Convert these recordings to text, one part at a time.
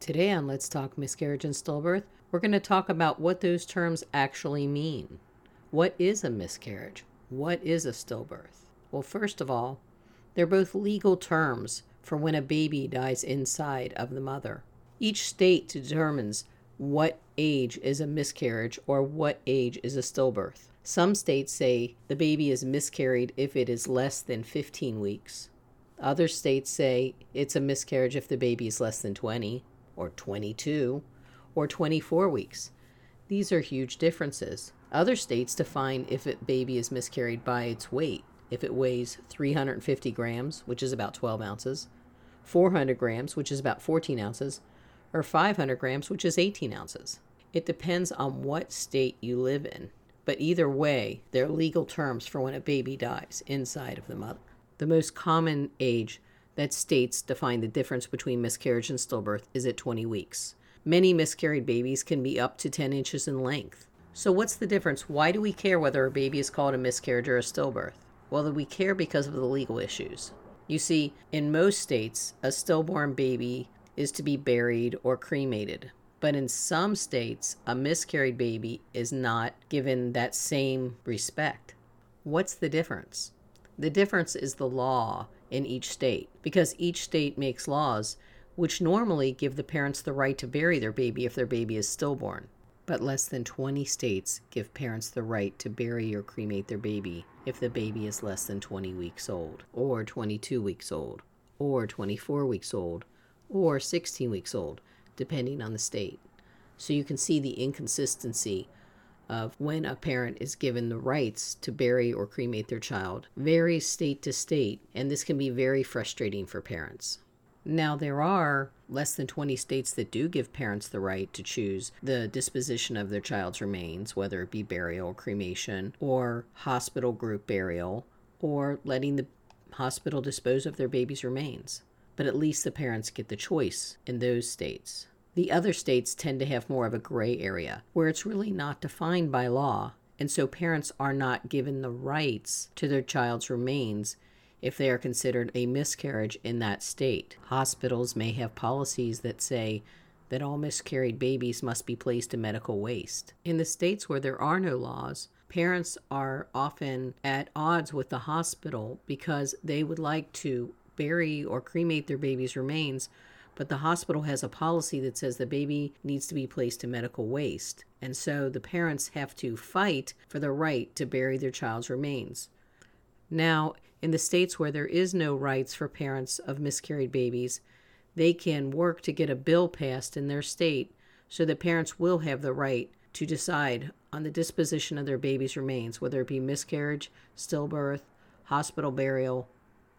Today on Let's Talk Miscarriage and Stillbirth, we're going to talk about what those terms actually mean. What is a miscarriage? What is a stillbirth? Well, first of all, they're both legal terms for when a baby dies inside of the mother. Each state determines what age is a miscarriage or what age is a stillbirth. Some states say the baby is miscarried if it is less than 15 weeks. Other states say it's a miscarriage if the baby is less than 20 or 22 or 24 weeks. These are huge differences. Other states define if a baby is miscarried by its weight. If it weighs 350 grams, which is about 12 ounces, 400 grams, which is about 14 ounces, or 500 grams, which is 18 ounces. It depends on what state you live in, but either way, they're legal terms for when a baby dies inside of the mother. The most common age that states define the difference between miscarriage and stillbirth is at 20 weeks. Many miscarried babies can be up to 10 inches in length. So, what's the difference? Why do we care whether a baby is called a miscarriage or a stillbirth? Well, we care because of the legal issues. You see, in most states, a stillborn baby is to be buried or cremated. But in some states, a miscarried baby is not given that same respect. What's the difference? The difference is the law in each state because each state makes laws which normally give the parents the right to bury their baby if their baby is stillborn. But less than 20 states give parents the right to bury or cremate their baby if the baby is less than 20 weeks old, or 22 weeks old, or 24 weeks old, or 16 weeks old, depending on the state. So you can see the inconsistency of when a parent is given the rights to bury or cremate their child varies state to state, and this can be very frustrating for parents. Now, there are less than 20 states that do give parents the right to choose the disposition of their child's remains, whether it be burial, cremation, or hospital group burial, or letting the hospital dispose of their baby's remains. But at least the parents get the choice in those states. The other states tend to have more of a gray area where it's really not defined by law, and so parents are not given the rights to their child's remains if they are considered a miscarriage in that state. Hospitals may have policies that say that all miscarried babies must be placed in medical waste. In the states where there are no laws, parents are often at odds with the hospital because they would like to bury or cremate their baby's remains but the hospital has a policy that says the baby needs to be placed in medical waste. And so the parents have to fight for the right to bury their child's remains. Now, in the states where there is no rights for parents of miscarried babies, they can work to get a bill passed in their state so that parents will have the right to decide on the disposition of their baby's remains, whether it be miscarriage, stillbirth, hospital burial,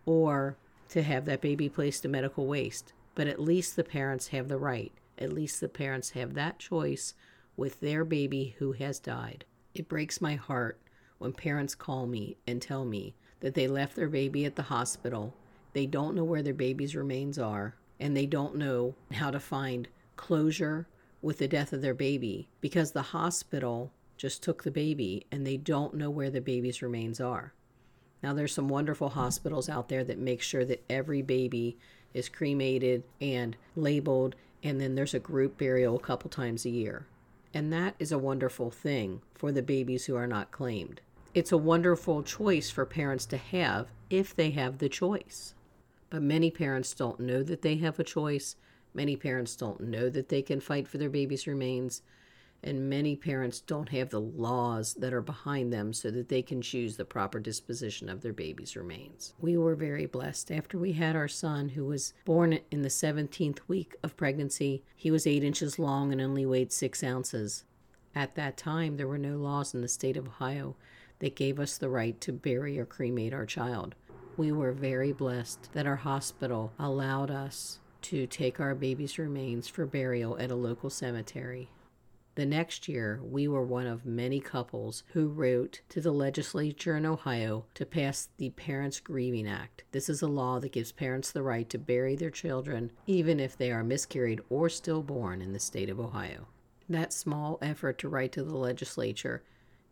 or to have that baby placed in medical waste but at least the parents have the right. At least the parents have that choice with their baby who has died. It breaks my heart when parents call me and tell me that they left their baby at the hospital, they don't know where their baby's remains are, and they don't know how to find closure with the death of their baby because the hospital just took the baby and they don't know where the baby's remains are. Now, there's some wonderful hospitals out there that make sure that every baby is cremated and labeled, and then there's a group burial a couple times a year. And that is a wonderful thing for the babies who are not claimed. It's a wonderful choice for parents to have if they have the choice. But many parents don't know that they have a choice. Many parents don't know that they can fight for their baby's remains and many parents don't have the laws that are behind them so that they can choose the proper disposition of their baby's remains. We were very blessed after we had our son, who was born in the 17th week of pregnancy. He was eight inches long and only weighed six ounces. At that time, there were no laws in the state of Ohio that gave us the right to bury or cremate our child. We were very blessed that our hospital allowed us to take our baby's remains for burial at a local cemetery. The next year, we were one of many couples who wrote to the legislature in Ohio to pass the Parents Grieving Act. This is a law that gives parents the right to bury their children even if they are miscarried or stillborn in the state of Ohio. That small effort to write to the legislature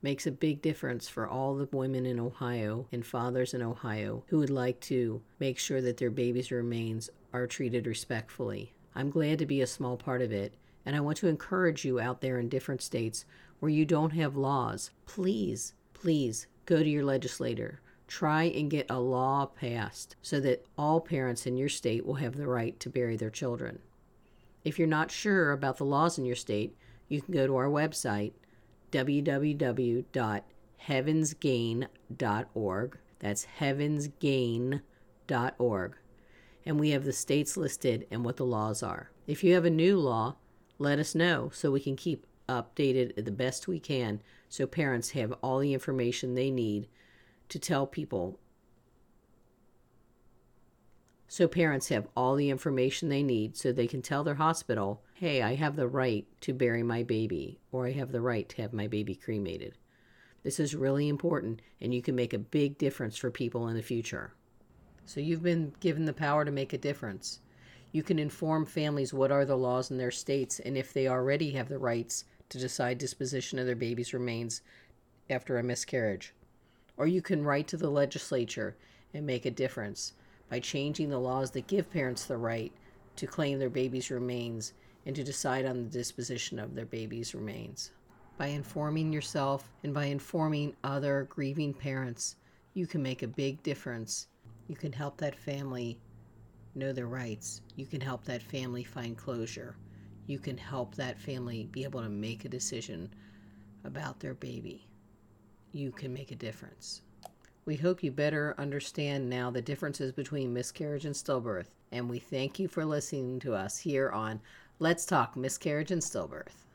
makes a big difference for all the women in Ohio and fathers in Ohio who would like to make sure that their babies' remains are treated respectfully. I'm glad to be a small part of it, and I want to encourage you out there in different states where you don't have laws. Please, please go to your legislator. Try and get a law passed so that all parents in your state will have the right to bury their children. If you're not sure about the laws in your state, you can go to our website, www.heavensgain.org. That's heavensgain.org. And we have the states listed and what the laws are. If you have a new law, let us know so we can keep updated the best we can so parents have all the information they need to tell people. So parents have all the information they need so they can tell their hospital, hey, I have the right to bury my baby, or I have the right to have my baby cremated. This is really important, and you can make a big difference for people in the future. So you've been given the power to make a difference. You can inform families what are the laws in their states and if they already have the rights to decide disposition of their baby's remains after a miscarriage. Or you can write to the legislature and make a difference by changing the laws that give parents the right to claim their baby's remains and to decide on the disposition of their baby's remains. By informing yourself and by informing other grieving parents, you can make a big difference. You can help that family know their rights. You can help that family find closure you can help that family be able to make a decision about their baby. You can make a difference. We hope you better understand now the differences between miscarriage and stillbirth, and we thank you for listening to us here on Let's Talk Miscarriage and Stillbirth.